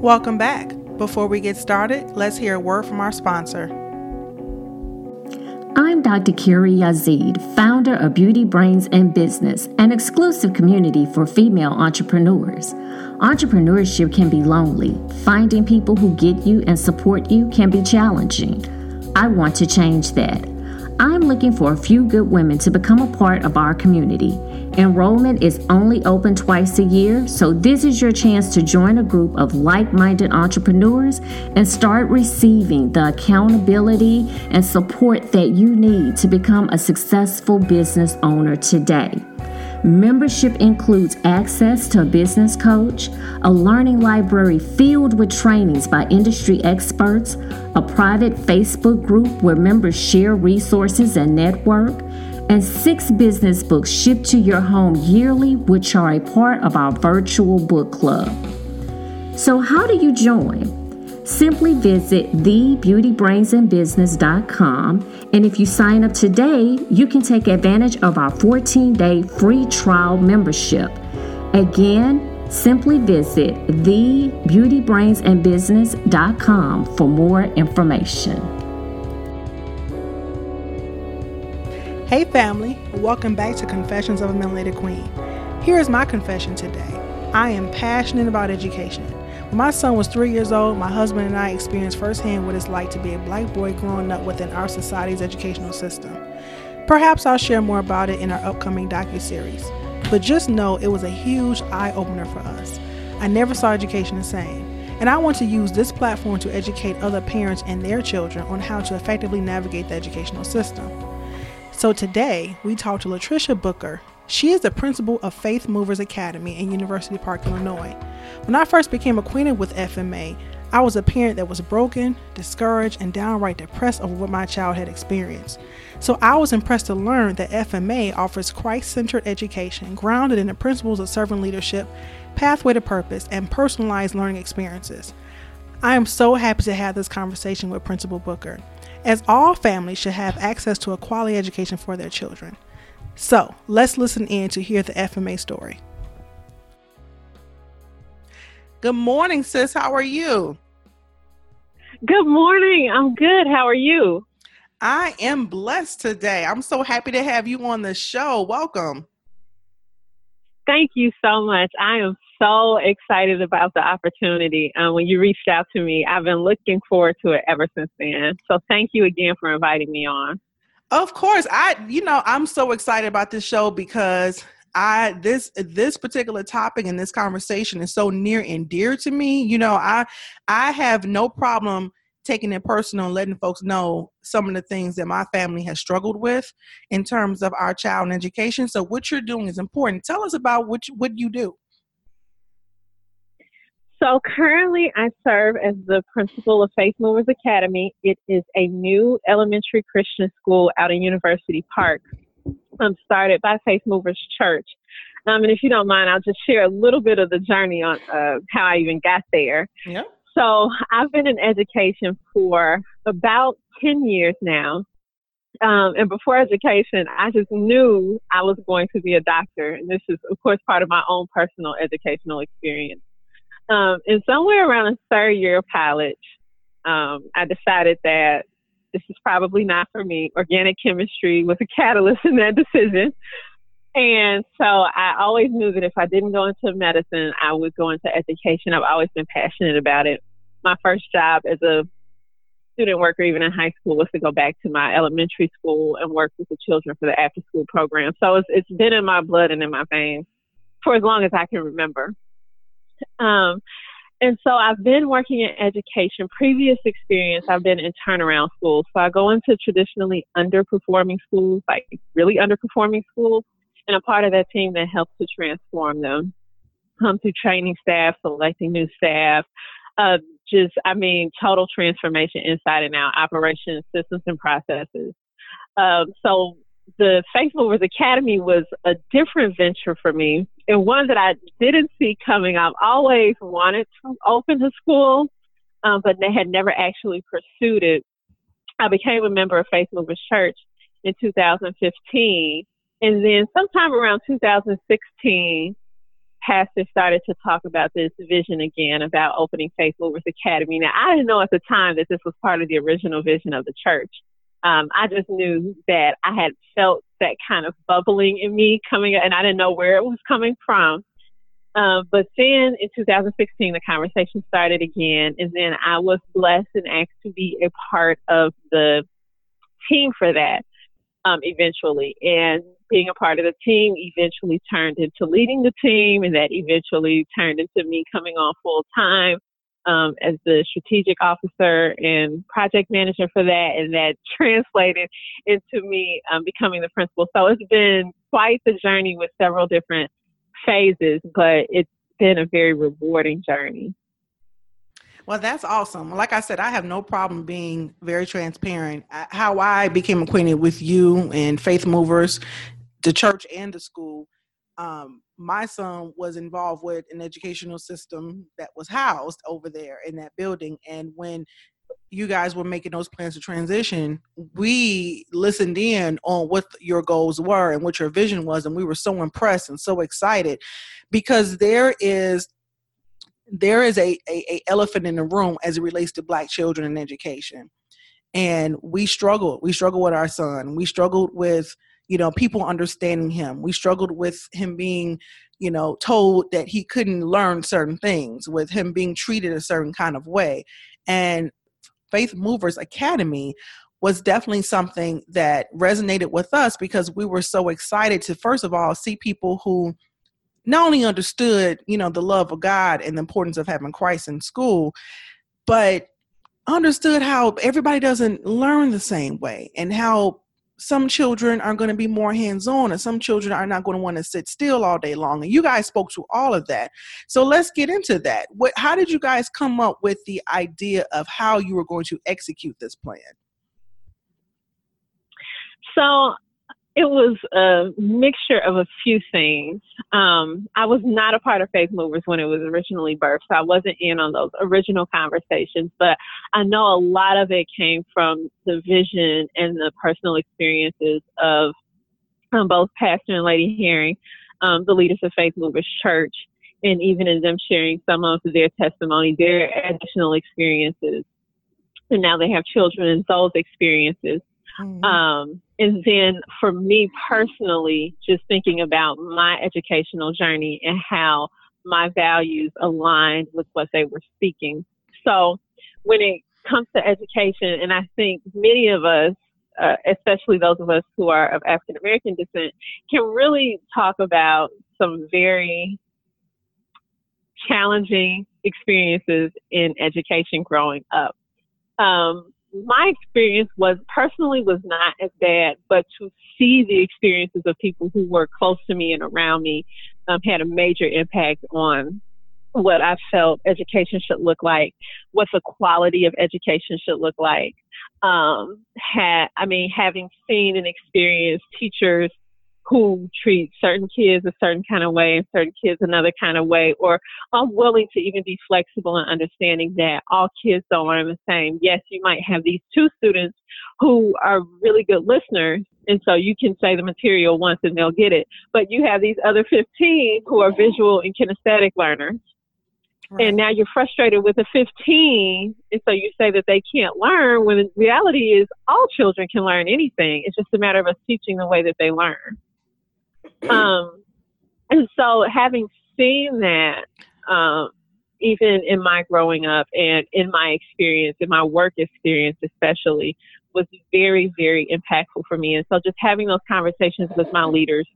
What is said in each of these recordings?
Welcome back. Before we get started, let's hear a word from our sponsor. I'm Dr. Kiri Yazid, founder of Beauty Brains and Business, an exclusive community for female entrepreneurs. Entrepreneurship can be lonely. Finding people who get you and support you can be challenging. I want to change that. I'm looking for a few good women to become a part of our community. Enrollment is only open twice a year, so this is your chance to join a group of like minded entrepreneurs and start receiving the accountability and support that you need to become a successful business owner today. Membership includes access to a business coach, a learning library filled with trainings by industry experts, a private Facebook group where members share resources and network, and six business books shipped to your home yearly, which are a part of our virtual book club. So, how do you join? Simply visit thebeautybrainsandbusiness.com and if you sign up today, you can take advantage of our 14-day free trial membership. Again, simply visit thebeautybrainsandbusiness.com for more information. Hey family, welcome back to Confessions of a Melanated Queen. Here is my confession today. I am passionate about education. When my son was three years old, my husband and I experienced firsthand what it's like to be a black boy growing up within our society's educational system. Perhaps I'll share more about it in our upcoming docu-series. But just know it was a huge eye-opener for us. I never saw education the same. And I want to use this platform to educate other parents and their children on how to effectively navigate the educational system. So today, we talk to Latricia Booker, she is the principal of Faith Movers Academy in University Park, Illinois. When I first became acquainted with FMA, I was a parent that was broken, discouraged, and downright depressed over what my child had experienced. So I was impressed to learn that FMA offers Christ centered education grounded in the principles of servant leadership, pathway to purpose, and personalized learning experiences. I am so happy to have this conversation with Principal Booker, as all families should have access to a quality education for their children. So let's listen in to hear the FMA story. Good morning, sis. How are you? Good morning. I'm good. How are you? I am blessed today. I'm so happy to have you on the show. Welcome. Thank you so much. I am so excited about the opportunity. Um, when you reached out to me, I've been looking forward to it ever since then. So thank you again for inviting me on. Of course, I you know I'm so excited about this show because I this this particular topic and this conversation is so near and dear to me. You know, I I have no problem taking it personal and letting folks know some of the things that my family has struggled with in terms of our child and education. So what you're doing is important. Tell us about what you, what you do. So currently, I serve as the principal of Faith Movers Academy. It is a new elementary Christian school out in University Park, um, started by Faith Movers Church. Um, and if you don't mind, I'll just share a little bit of the journey on uh, how I even got there. Yeah. So I've been in education for about 10 years now. Um, and before education, I just knew I was going to be a doctor. And this is, of course, part of my own personal educational experience. Um, and somewhere around the third year of college, um, I decided that this is probably not for me. Organic chemistry was a catalyst in that decision. And so I always knew that if I didn't go into medicine, I would go into education. I've always been passionate about it. My first job as a student worker, even in high school, was to go back to my elementary school and work with the children for the after school program. So it's, it's been in my blood and in my veins for as long as I can remember. Um, and so I've been working in education. Previous experience, I've been in turnaround schools. So I go into traditionally underperforming schools, like really underperforming schools, and I'm part of that team that helps to transform them. Come through training staff, selecting new staff, uh, just, I mean, total transformation inside and out, operations, systems, and processes. Um, so the Faith Movers Academy was a different venture for me and one that I didn't see coming. I've always wanted to open a school, um, but they had never actually pursued it. I became a member of Faith Movers Church in 2015. And then sometime around 2016, pastor started to talk about this vision again about opening Faith Movers Academy. Now, I didn't know at the time that this was part of the original vision of the church. Um, I just knew that I had felt that kind of bubbling in me coming, and I didn't know where it was coming from. Um, but then in 2016, the conversation started again, and then I was blessed and asked to be a part of the team for that um, eventually. And being a part of the team eventually turned into leading the team, and that eventually turned into me coming on full time um, as the strategic officer and project manager for that, and that translated into me um, becoming the principal. So it's been quite the journey with several different phases, but it's been a very rewarding journey. Well, that's awesome. Like I said, I have no problem being very transparent. How I became acquainted with you and Faith Movers, the church and the school. Um, my son was involved with an educational system that was housed over there in that building. And when you guys were making those plans to transition, we listened in on what your goals were and what your vision was. And we were so impressed and so excited because there is there is a, a, a elephant in the room as it relates to black children and education and we struggled we struggled with our son we struggled with you know people understanding him. We struggled with him being you know told that he couldn't learn certain things with him being treated a certain kind of way. And faith movers academy was definitely something that resonated with us because we were so excited to first of all see people who not only understood, you know, the love of God and the importance of having Christ in school, but understood how everybody doesn't learn the same way and how some children are going to be more hands-on and some children are not going to want to sit still all day long and you guys spoke to all of that. So let's get into that. What how did you guys come up with the idea of how you were going to execute this plan? So it was a mixture of a few things. Um, I was not a part of Faith Movers when it was originally birthed, so I wasn't in on those original conversations, but I know a lot of it came from the vision and the personal experiences of um, both Pastor and Lady Herring, um, the leaders of Faith Movers Church, and even in them sharing some of their testimony, their additional experiences. And now they have children and those experiences. Mm-hmm. Um, and then for me personally, just thinking about my educational journey and how my values aligned with what they were speaking. So when it comes to education, and I think many of us, uh, especially those of us who are of African American descent, can really talk about some very challenging experiences in education growing up. Um, my experience was personally was not as bad, but to see the experiences of people who were close to me and around me um, had a major impact on what I felt education should look like, what the quality of education should look like. Um, had I mean, having seen and experienced teachers who treat certain kids a certain kind of way and certain kids another kind of way, or I'm willing to even be flexible and understanding that all kids don't learn the same. Yes, you might have these two students who are really good listeners, and so you can say the material once and they'll get it. But you have these other 15 who are visual and kinesthetic learners. Right. And now you're frustrated with the 15, and so you say that they can't learn when the reality is all children can learn anything. It's just a matter of us teaching the way that they learn. Um, and so having seen that, um, even in my growing up and in my experience, in my work experience especially, was very, very impactful for me. And so just having those conversations with my leaders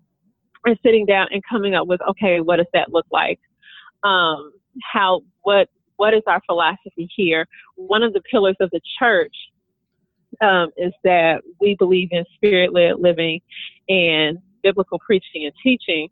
and sitting down and coming up with, okay, what does that look like? Um, how, what, what is our philosophy here? One of the pillars of the church um, is that we believe in spirit led living and biblical preaching and teaching,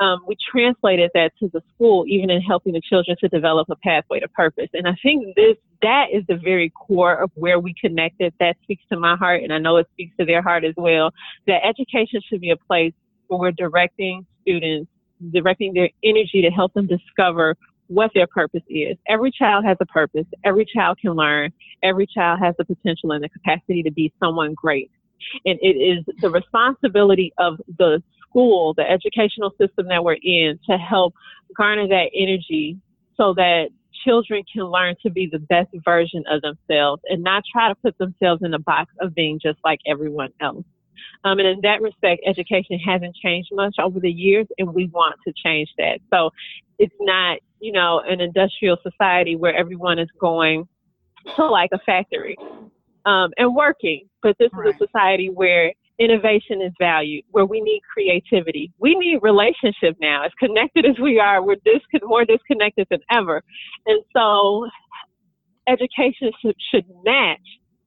um, we translated that to the school, even in helping the children to develop a pathway to purpose. And I think this that is the very core of where we connected. That speaks to my heart, and I know it speaks to their heart as well. That education should be a place where we're directing students, directing their energy to help them discover what their purpose is. Every child has a purpose. Every child can learn. Every child has the potential and the capacity to be someone great. And it is the responsibility of the school, the educational system that we're in, to help garner that energy so that children can learn to be the best version of themselves and not try to put themselves in a box of being just like everyone else. Um, and in that respect, education hasn't changed much over the years, and we want to change that. So it's not, you know, an industrial society where everyone is going to like a factory um, and working, but this right. is a society where innovation is valued, where we need creativity. We need relationship now. As connected as we are, we're discon- more disconnected than ever. And so education should, should match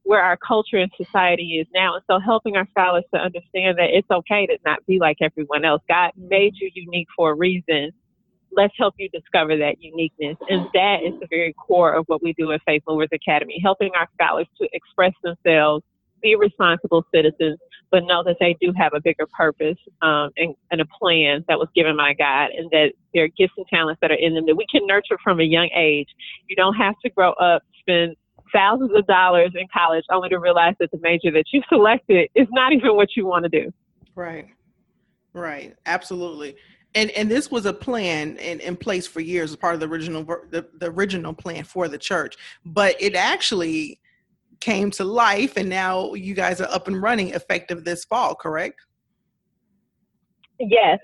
where our culture and society is now. And so helping our scholars to understand that it's okay to not be like everyone else. God made you unique for a reason. Let's help you discover that uniqueness. And that is the very core of what we do at Faith Movers Academy, helping our scholars to express themselves, be responsible citizens, but know that they do have a bigger purpose um, and, and, a plan that was given by God, and that there are gifts and talents that are in them that we can nurture from a young age. You don't have to grow up, spend thousands of dollars in college only to realize that the major that you selected is not even what you want to do. Right. Right. Absolutely. And and this was a plan in, in place for years as part of the original the, the original plan for the church. But it actually came to life and now you guys are up and running effective this fall, correct? Yes.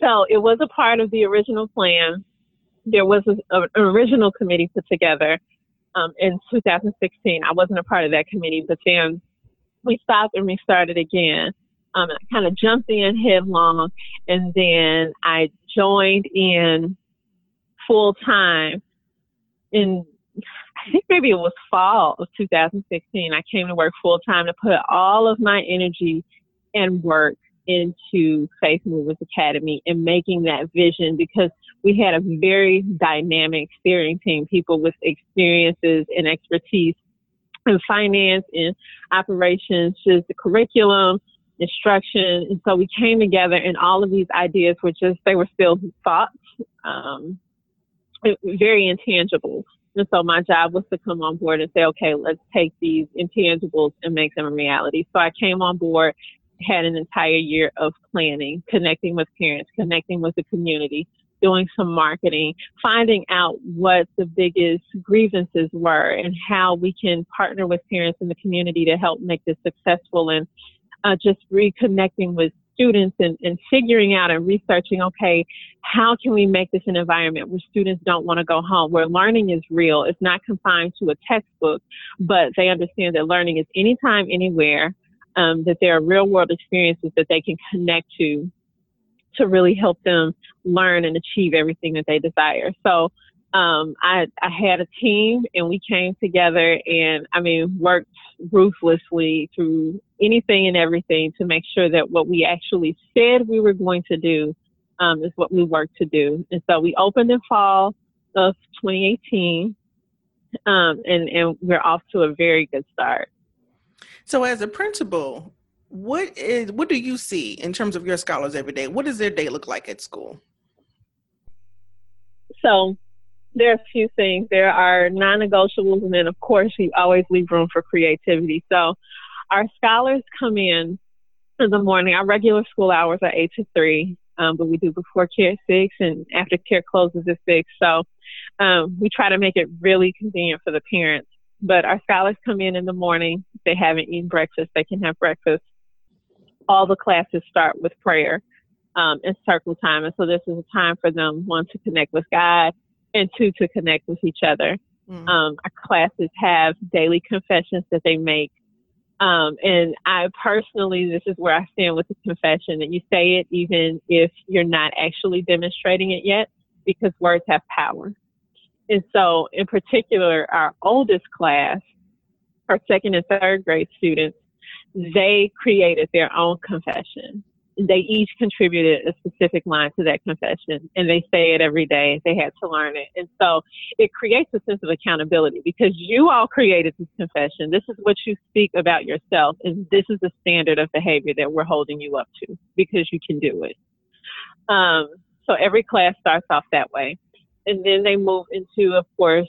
So it was a part of the original plan. There was a, an original committee put together um, in 2016. I wasn't a part of that committee, but then we stopped and restarted again. Um, I kind of jumped in headlong, and then I joined in full time in I think maybe it was fall of 2016. I came to work full time to put all of my energy and work into Faith Movers Academy and making that vision because we had a very dynamic steering team, people with experiences and expertise in finance and operations, just the curriculum, instruction. And so we came together and all of these ideas were just, they were still thoughts, um, very intangible. And so my job was to come on board and say, okay, let's take these intangibles and make them a reality. So I came on board had an entire year of planning, connecting with parents, connecting with the community, doing some marketing, finding out what the biggest grievances were and how we can partner with parents in the community to help make this successful and uh, just reconnecting with students and, and figuring out and researching, okay, how can we make this an environment where students don't want to go home, where learning is real. It's not confined to a textbook, but they understand that learning is anytime, anywhere um, that there are real world experiences that they can connect to to really help them learn and achieve everything that they desire. So um, I, I had a team and we came together and I mean worked ruthlessly through anything and everything to make sure that what we actually said we were going to do um, is what we worked to do. And so we opened in fall of 2018 um, and, and we're off to a very good start. So, as a principal, what is what do you see in terms of your scholars every day? What does their day look like at school? So, there are a few things. There are non-negotiables, and then of course you always leave room for creativity. So, our scholars come in in the morning. Our regular school hours are eight to three, um, but we do before care at six, and after care closes at six. So, um, we try to make it really convenient for the parents. But our scholars come in in the morning. If they haven't eaten breakfast, they can have breakfast. All the classes start with prayer um, and circle time. And so this is a time for them, one, to connect with God, and two, to connect with each other. Mm-hmm. Um, our classes have daily confessions that they make. Um, and I personally, this is where I stand with the confession that you say it even if you're not actually demonstrating it yet, because words have power. And so, in particular, our oldest class, our second and third grade students, they created their own confession. They each contributed a specific line to that confession, and they say it every day. They had to learn it. And so it creates a sense of accountability because you all created this confession. This is what you speak about yourself, and this is the standard of behavior that we're holding you up to because you can do it. Um, so every class starts off that way and then they move into, of course,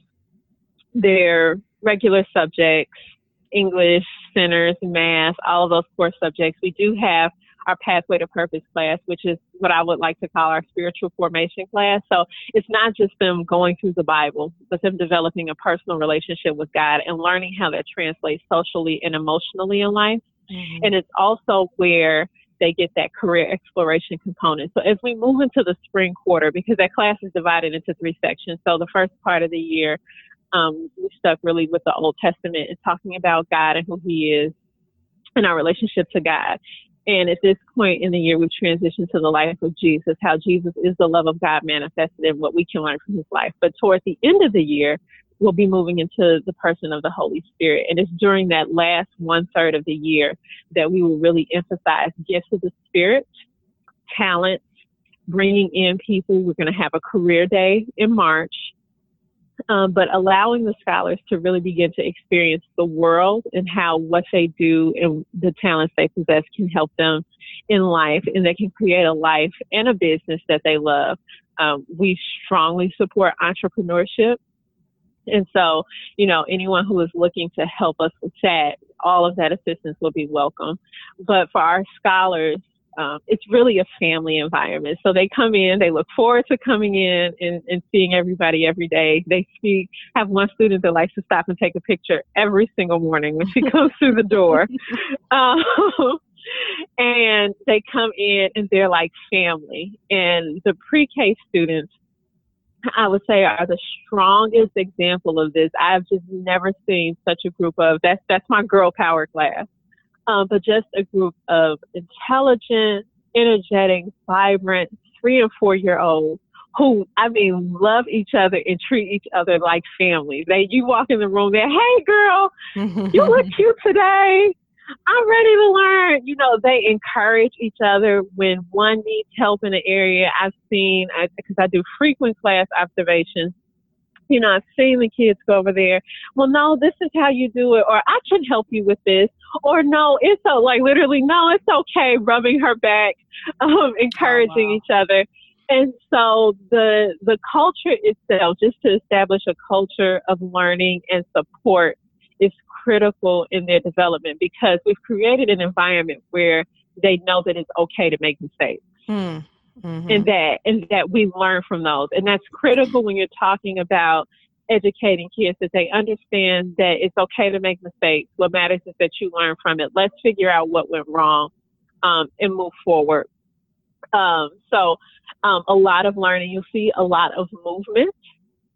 their regular subjects, English, centers, math, all of those core subjects. We do have our Pathway to Purpose class, which is what I would like to call our spiritual formation class. So it's not just them going through the Bible, but them developing a personal relationship with God and learning how that translates socially and emotionally in life. Mm-hmm. And it's also where they get that career exploration component. So as we move into the spring quarter, because that class is divided into three sections. So the first part of the year, um, we stuck really with the Old Testament and talking about God and who He is and our relationship to God. And at this point in the year, we've transitioned to the life of Jesus, how Jesus is the love of God manifested in what we can learn from his life. But towards the end of the year, we'll be moving into the person of the Holy Spirit. And it's during that last one third of the year that we will really emphasize gifts of the Spirit, talents, bringing in people. We're going to have a career day in March. Um, but allowing the scholars to really begin to experience the world and how what they do and the talents they possess can help them in life and they can create a life and a business that they love. Um, we strongly support entrepreneurship. And so, you know, anyone who is looking to help us with that, all of that assistance will be welcome. But for our scholars, um, it's really a family environment. So they come in, they look forward to coming in and, and seeing everybody every day. They speak, have one student that likes to stop and take a picture every single morning when she comes through the door. Um, and they come in and they're like family. And the pre-K students I would say are the strongest example of this. I've just never seen such a group of that's that's my girl power class. Um, but just a group of intelligent, energetic, vibrant three and four year olds who I mean love each other and treat each other like family. They you walk in the room, they're hey girl, you look cute today. I'm ready to learn. You know, they encourage each other when one needs help in an area. I've seen, because I, I do frequent class observations, you know, I've seen the kids go over there. Well, no, this is how you do it, or I can help you with this, or no, it's so like literally, no, it's okay, rubbing her back, um, encouraging oh, wow. each other. And so the the culture itself, just to establish a culture of learning and support is critical in their development because we've created an environment where they know that it's okay to make mistakes. Mm. Mm-hmm. And that and that we learn from those. And that's critical when you're talking about educating kids that they understand that it's okay to make mistakes. What matters is that you learn from it. Let's figure out what went wrong um, and move forward. Um, so, um, a lot of learning. You'll see a lot of movement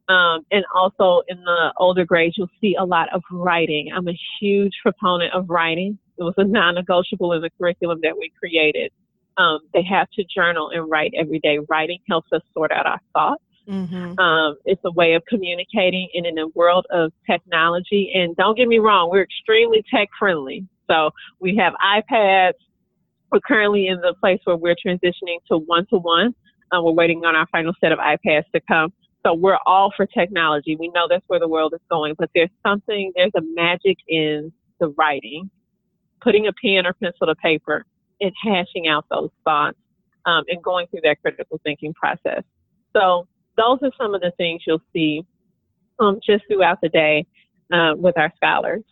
um, and also in the older grades, you'll see a lot of writing. I'm a huge proponent of writing. It was a non-negotiable in the curriculum that we created. Um, they have to journal and write every day. Writing helps us sort out our thoughts. Mm-hmm. Um, it's a way of communicating and in a world of technology. And don't get me wrong, we're extremely tech friendly. So we have iPads. We're currently in the place where we're transitioning to one to one. We're waiting on our final set of iPads to come. So we're all for technology. We know that's where the world is going, but there's something, there's a magic in the writing, putting a pen or pencil to paper and hashing out those thoughts um, and going through that critical thinking process. So those are some of the things you'll see um, just throughout the day uh, with our scholars.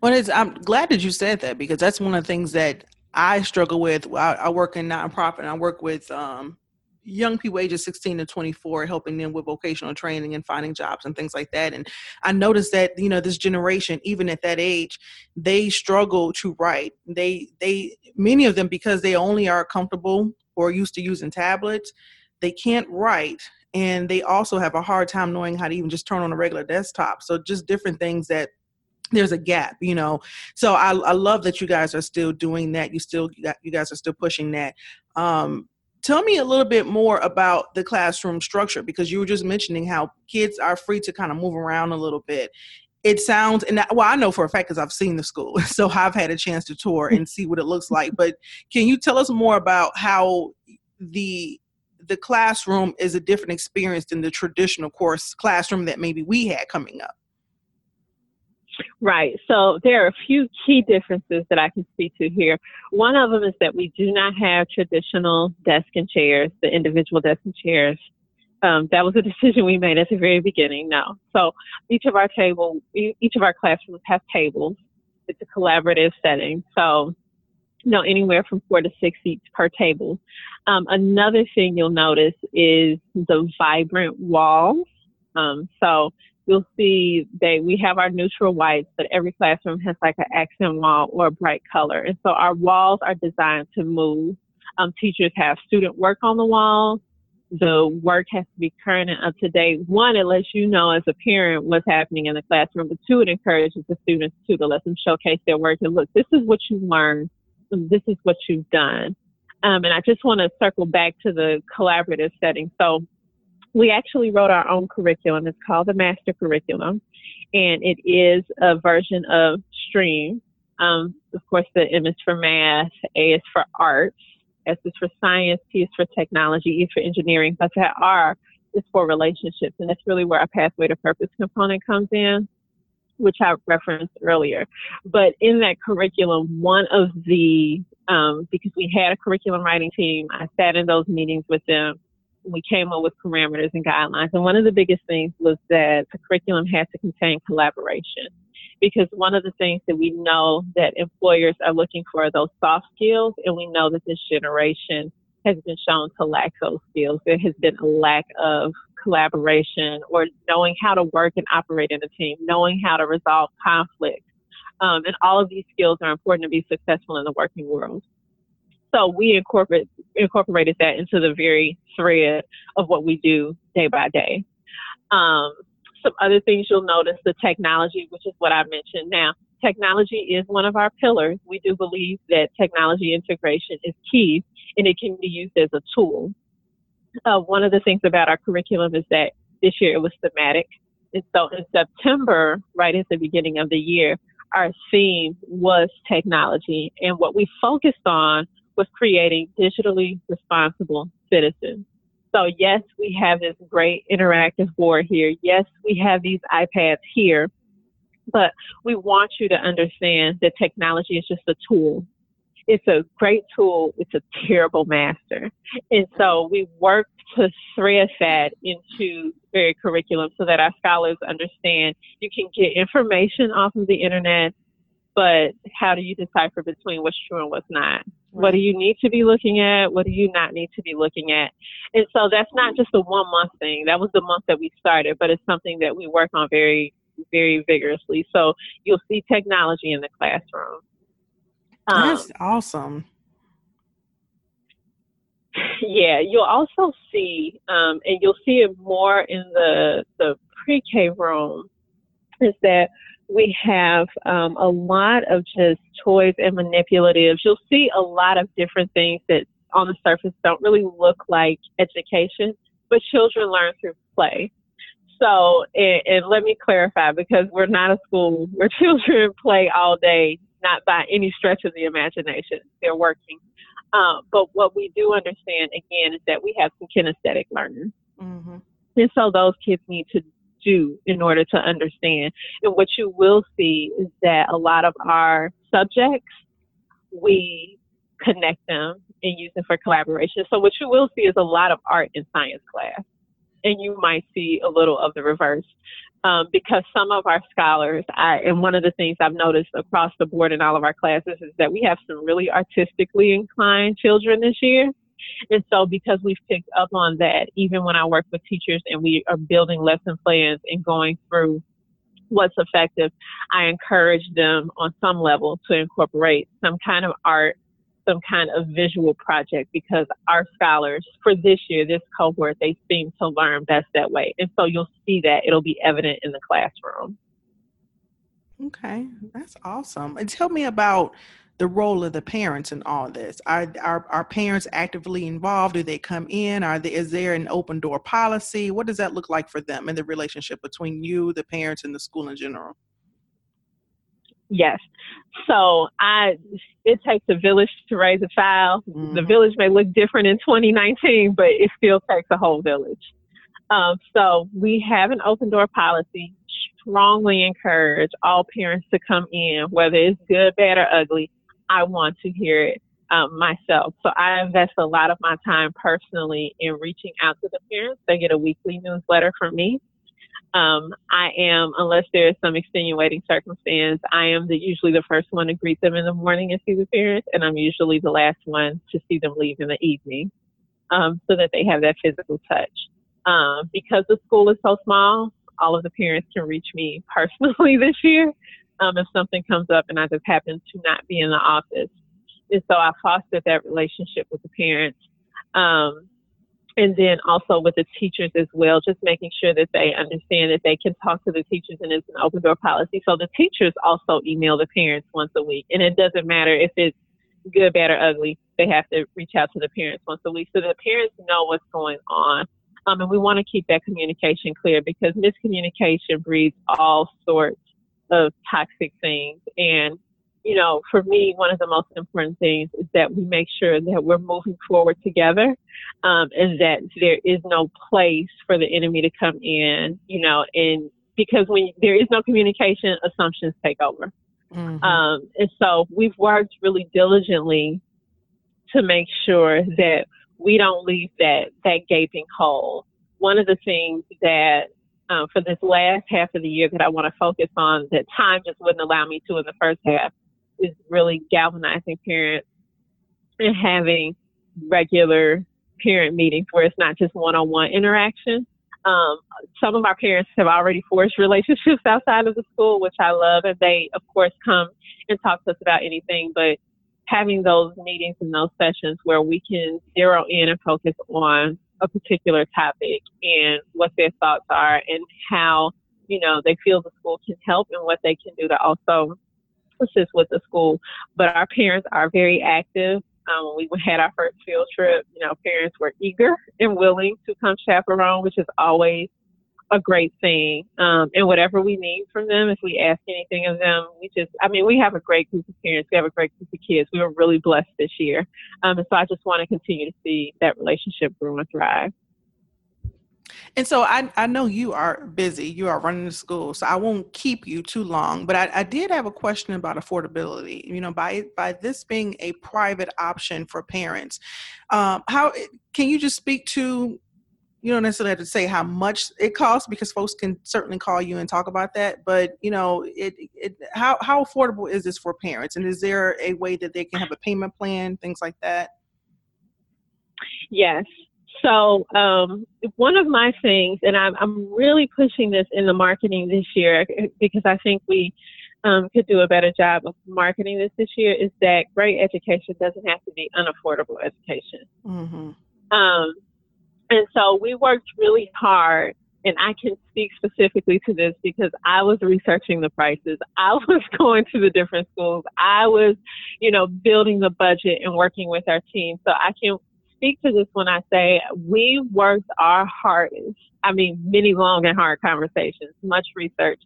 Well, I'm glad that you said that because that's one of the things that I struggle with. I, I work in nonprofit. And I work with um, young people ages 16 to 24 helping them with vocational training and finding jobs and things like that. And i noticed that you know this generation even at that age they struggle to write. They they many of them because they only are comfortable or used to using tablets they can't write. And they also have a hard time knowing how to even just turn on a regular desktop. So just different things that there's a gap you know. So I, I love that you guys are still doing that. You still you guys are still pushing that. Um Tell me a little bit more about the classroom structure because you were just mentioning how kids are free to kind of move around a little bit. It sounds, and well, I know for a fact because I've seen the school, so I've had a chance to tour and see what it looks like. But can you tell us more about how the the classroom is a different experience than the traditional course classroom that maybe we had coming up? Right. So there are a few key differences that I can speak to here. One of them is that we do not have traditional desk and chairs, the individual desk and chairs. Um, that was a decision we made at the very beginning. No. So each of our table, each of our classrooms have tables. It's a collaborative setting. So you know, anywhere from four to six seats per table. Um, another thing you'll notice is the vibrant walls. Um, so you'll see that we have our neutral whites, but every classroom has like an accent wall or a bright color. And so our walls are designed to move. Um, teachers have student work on the walls. The work has to be current and up to date. One, it lets you know as a parent what's happening in the classroom, but two, it encourages the students to, to let them showcase their work and look, this is what you learned, this is what you've done. Um, and I just want to circle back to the collaborative setting. So we actually wrote our own curriculum. It's called the Master Curriculum, and it is a version of STREAM. Um, of course, the M is for math, A is for arts, S is for science, T is for technology, E is for engineering, but that R is for relationships, and that's really where our pathway to purpose component comes in, which I referenced earlier. But in that curriculum, one of the um, because we had a curriculum writing team, I sat in those meetings with them we came up with parameters and guidelines. And one of the biggest things was that the curriculum had to contain collaboration. Because one of the things that we know that employers are looking for are those soft skills, and we know that this generation has been shown to lack those skills. There has been a lack of collaboration or knowing how to work and operate in a team, knowing how to resolve conflict. Um, and all of these skills are important to be successful in the working world. So we incorporate, incorporated that into the very thread of what we do day by day. Um, some other things you'll notice the technology, which is what I mentioned. Now, technology is one of our pillars. We do believe that technology integration is key and it can be used as a tool. Uh, one of the things about our curriculum is that this year it was thematic. And so in September, right at the beginning of the year, our theme was technology. And what we focused on was creating digitally responsible citizens. So yes, we have this great interactive board here. Yes, we have these iPads here, but we want you to understand that technology is just a tool. It's a great tool. It's a terrible master. And so we work to thread that into very curriculum so that our scholars understand you can get information off of the internet, but how do you decipher between what's true and what's not? What do you need to be looking at? What do you not need to be looking at? And so that's not just a one month thing. That was the month that we started, but it's something that we work on very, very vigorously. So you'll see technology in the classroom. Um, that's awesome. Yeah, you'll also see, um, and you'll see it more in the the pre-K room, is that we have um, a lot of just toys and manipulatives. You'll see a lot of different things that on the surface don't really look like education, but children learn through play. So, and, and let me clarify because we're not a school where children play all day, not by any stretch of the imagination. They're working. Um, but what we do understand again is that we have some kinesthetic learners. Mm-hmm. And so those kids need to do in order to understand. And what you will see is that a lot of our subjects, we connect them and use them for collaboration. So what you will see is a lot of art in science class. And you might see a little of the reverse. Um, because some of our scholars, I, and one of the things I've noticed across the board in all of our classes is that we have some really artistically inclined children this year. And so because we've picked up on that, even when I work with teachers and we are building lesson plans and going through what's effective, I encourage them on some level to incorporate some kind of art, some kind of visual project because our scholars for this year, this cohort, they seem to learn best that way. And so you'll see that it'll be evident in the classroom. Okay, that's awesome. And tell me about the role of the parents in all this? Are, are, are parents actively involved? Do they come in? Are there, is there an open door policy? What does that look like for them in the relationship between you, the parents, and the school in general? Yes. So I it takes a village to raise a child. Mm-hmm. The village may look different in 2019, but it still takes a whole village. Um, so we have an open door policy. Strongly encourage all parents to come in, whether it's good, bad, or ugly. I want to hear it um, myself. So I invest a lot of my time personally in reaching out to the parents. They get a weekly newsletter from me. Um, I am, unless there is some extenuating circumstance, I am the, usually the first one to greet them in the morning and see the parents, and I'm usually the last one to see them leave in the evening, um, so that they have that physical touch. Um, because the school is so small, all of the parents can reach me personally this year um, if something comes up and I just happen to not be in the office. And so I fostered that relationship with the parents. Um, and then also with the teachers as well, just making sure that they understand that they can talk to the teachers and it's an open door policy. So the teachers also email the parents once a week. And it doesn't matter if it's good, bad, or ugly, they have to reach out to the parents once a week so the parents know what's going on. Um, and we want to keep that communication clear because miscommunication breeds all sorts of toxic things. And, you know, for me, one of the most important things is that we make sure that we're moving forward together um, and that there is no place for the enemy to come in, you know, and because when there is no communication, assumptions take over. Mm-hmm. Um, and so we've worked really diligently to make sure that we don't leave that that gaping hole. One of the things that um, for this last half of the year that I want to focus on that time just wouldn't allow me to in the first half is really galvanizing parents and having regular parent meetings where it's not just one-on-one interaction. Um, some of our parents have already forged relationships outside of the school, which I love, and they, of course, come and talk to us about anything. But having those meetings and those sessions where we can zero in and focus on a particular topic and what their thoughts are and how, you know, they feel the school can help and what they can do to also assist with the school. But our parents are very active. Um, we had our first field trip, you know, parents were eager and willing to come chaperone, which is always a great thing. Um, and whatever we need from them, if we ask anything of them, we just, I mean, we have a great group of parents. We have a great group of kids. We were really blessed this year. Um, and so I just want to continue to see that relationship grow and thrive. And so I, I know you are busy. You are running the school, so I won't keep you too long. But I, I did have a question about affordability. You know, by by this being a private option for parents, um, how can you just speak to you don't necessarily have to say how much it costs because folks can certainly call you and talk about that. But you know, it, it how how affordable is this for parents, and is there a way that they can have a payment plan, things like that? Yes. So um, one of my things, and I'm, I'm really pushing this in the marketing this year because I think we um, could do a better job of marketing this this year, is that great education doesn't have to be unaffordable education. Mm-hmm. Um, and so we worked really hard and I can speak specifically to this because I was researching the prices. I was going to the different schools. I was, you know, building the budget and working with our team. So I can speak to this when I say we worked our hardest. I mean, many long and hard conversations, much research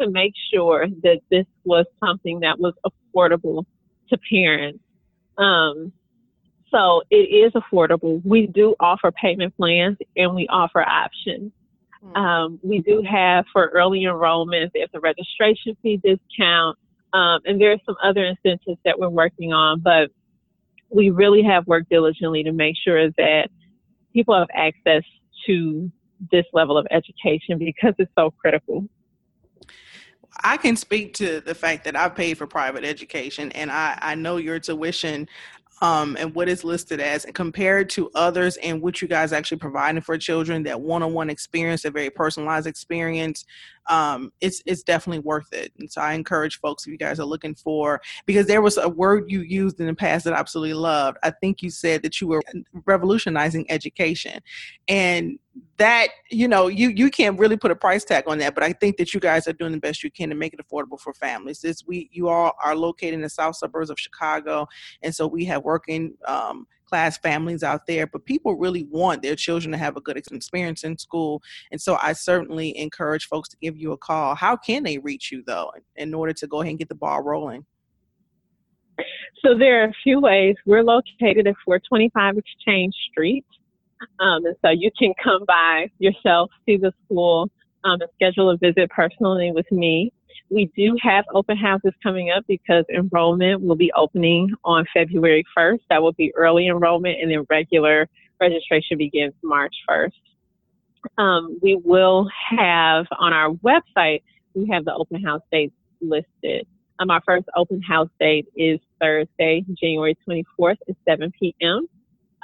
to make sure that this was something that was affordable to parents. Um, so it is affordable. We do offer payment plans and we offer options. Mm-hmm. Um, we do have for early enrollment, there's a registration fee discount, um, and there are some other incentives that we're working on, but we really have worked diligently to make sure that people have access to this level of education because it's so critical. I can speak to the fact that I've paid for private education and I, I know your tuition um, and what is listed as and compared to others and what you guys actually providing for children that one-on-one experience a very personalized experience um, it's it's definitely worth it. And so i encourage folks if you guys are looking for because there was a word you used in the past that i absolutely loved. I think you said that you were revolutionizing education. And that you know you you can't really put a price tag on that but i think that you guys are doing the best you can to make it affordable for families. This we you all are located in the south suburbs of chicago and so we have working um, class families out there but people really want their children to have a good experience in school and so i certainly encourage folks to give you a call. How can they reach you though in order to go ahead and get the ball rolling? So there are a few ways. We're located at 425 exchange street um, and so you can come by yourself, see the school, um, and schedule a visit personally with me. We do have open houses coming up because enrollment will be opening on February 1st. That will be early enrollment, and then regular registration begins March 1st. um, we will have on our website, we have the open house dates listed. Um, our first open house date is Thursday, January 24th at 7 p.m.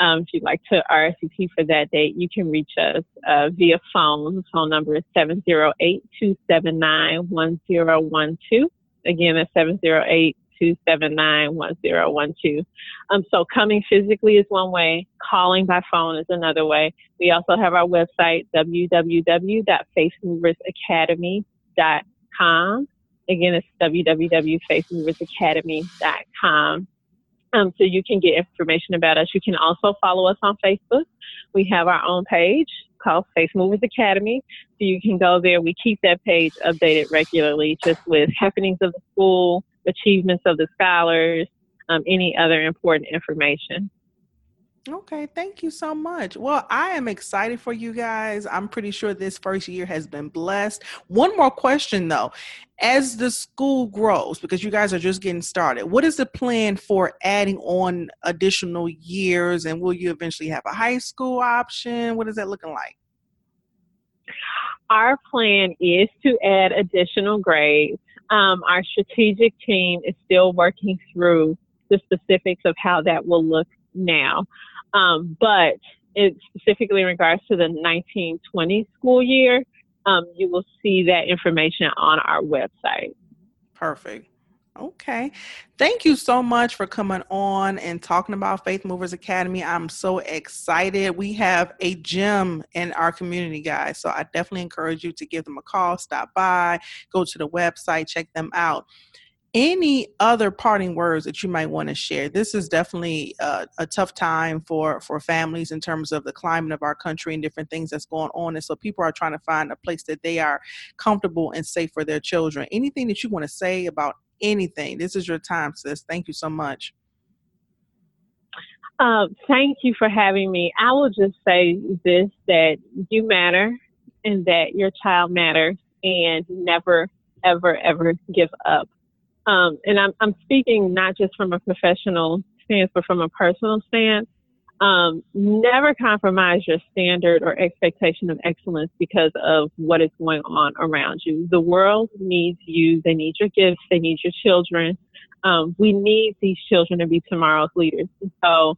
Um, if you'd like to RSVP for that date, you can reach us uh, via phone. The phone number is 708-279-1012. Again, that's 708 279 1012. Um, so coming physically is one way, calling by phone is another way. We also have our website, www.faithmoversacademy.com. Again, it's www.faithmoversacademy.com. Um, so you can get information about us. You can also follow us on Facebook. We have our own page called Faith Movers Academy. So you can go there. We keep that page updated regularly just with happenings of the school, achievements of the scholars, um, any other important information. Okay, thank you so much. Well, I am excited for you guys. I'm pretty sure this first year has been blessed. One more question though. As the school grows, because you guys are just getting started, what is the plan for adding on additional years and will you eventually have a high school option? What is that looking like? Our plan is to add additional grades. Um, our strategic team is still working through the specifics of how that will look now. Um, but it, specifically in regards to the 1920 school year, um, you will see that information on our website. Perfect. Okay. Thank you so much for coming on and talking about Faith Movers Academy. I'm so excited. We have a gym in our community, guys. So I definitely encourage you to give them a call, stop by, go to the website, check them out any other parting words that you might want to share? This is definitely a, a, tough time for for families in terms of the climate of our country and different things that's going on and so people are trying to find a place that they are comfortable and safe for their children. Anything that you want to say about anything this is your time sis. Thank you so much. Uh, thank you for having me. I will just say this that you matter and that your child matters and never ever ever give up um, and I'm, I'm speaking not just from a professional stance, but from a personal stance. Um, never compromise your standard or expectation of excellence because of what is going on around you. The world needs you. They need your gifts. They need your children. Um, we need these children to be tomorrow's leaders. So,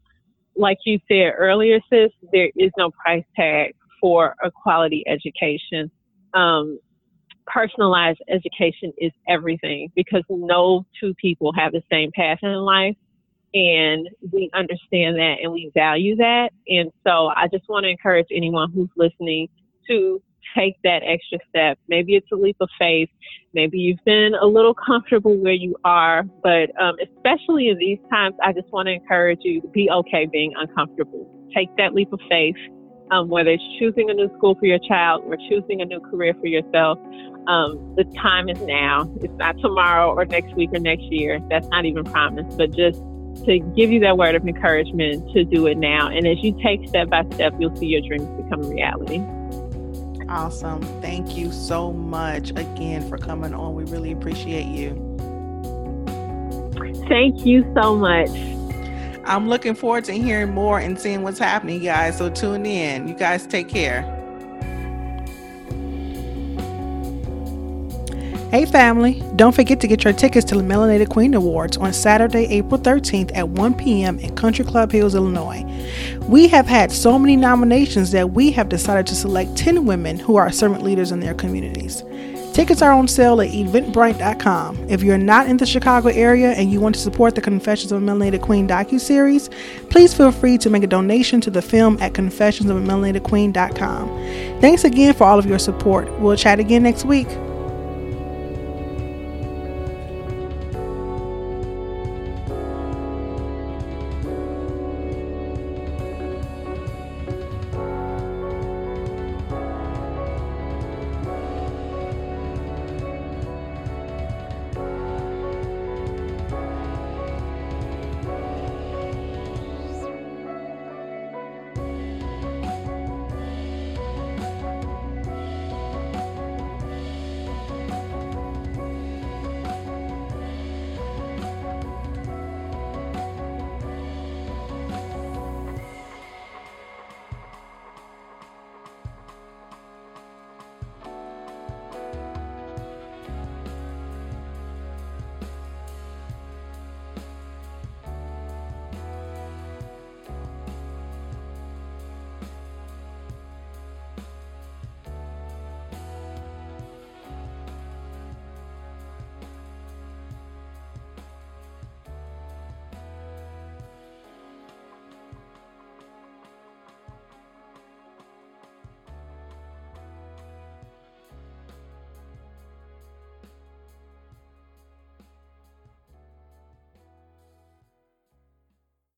like you said earlier, sis, there is no price tag for a quality education. Um, personalized education is everything because no two people have the same path in life and we understand that and we value that. And so I just want to encourage anyone who's listening to take that extra step. Maybe it's a leap of faith. Maybe you've been a little comfortable where you are, but um, especially in these times, I just want to encourage you to be okay being uncomfortable. Take that leap of faith, um, whether it's choosing a new school for your child or choosing a new career for yourself. Um, the time is now. It's not tomorrow or next week or next year. That's not even promised, but just to give you that word of encouragement to do it now. And as you take step by step, you'll see your dreams become reality. Awesome. Thank you so much again for coming on. We really appreciate you. Thank you so much. I'm looking forward to hearing more and seeing what's happening, guys. So tune in. You guys take care. Hey family, don't forget to get your tickets to the Melanated Queen Awards on Saturday, April 13th at 1 p.m. in Country Club Hills, Illinois. We have had so many nominations that we have decided to select 10 women who are servant leaders in their communities. Tickets are on sale at eventbrite.com. If you're not in the Chicago area and you want to support the Confessions of a Melanated Queen docu-series, please feel free to make a donation to the film at confessionsofamelanatedqueen.com. Thanks again for all of your support. We'll chat again next week.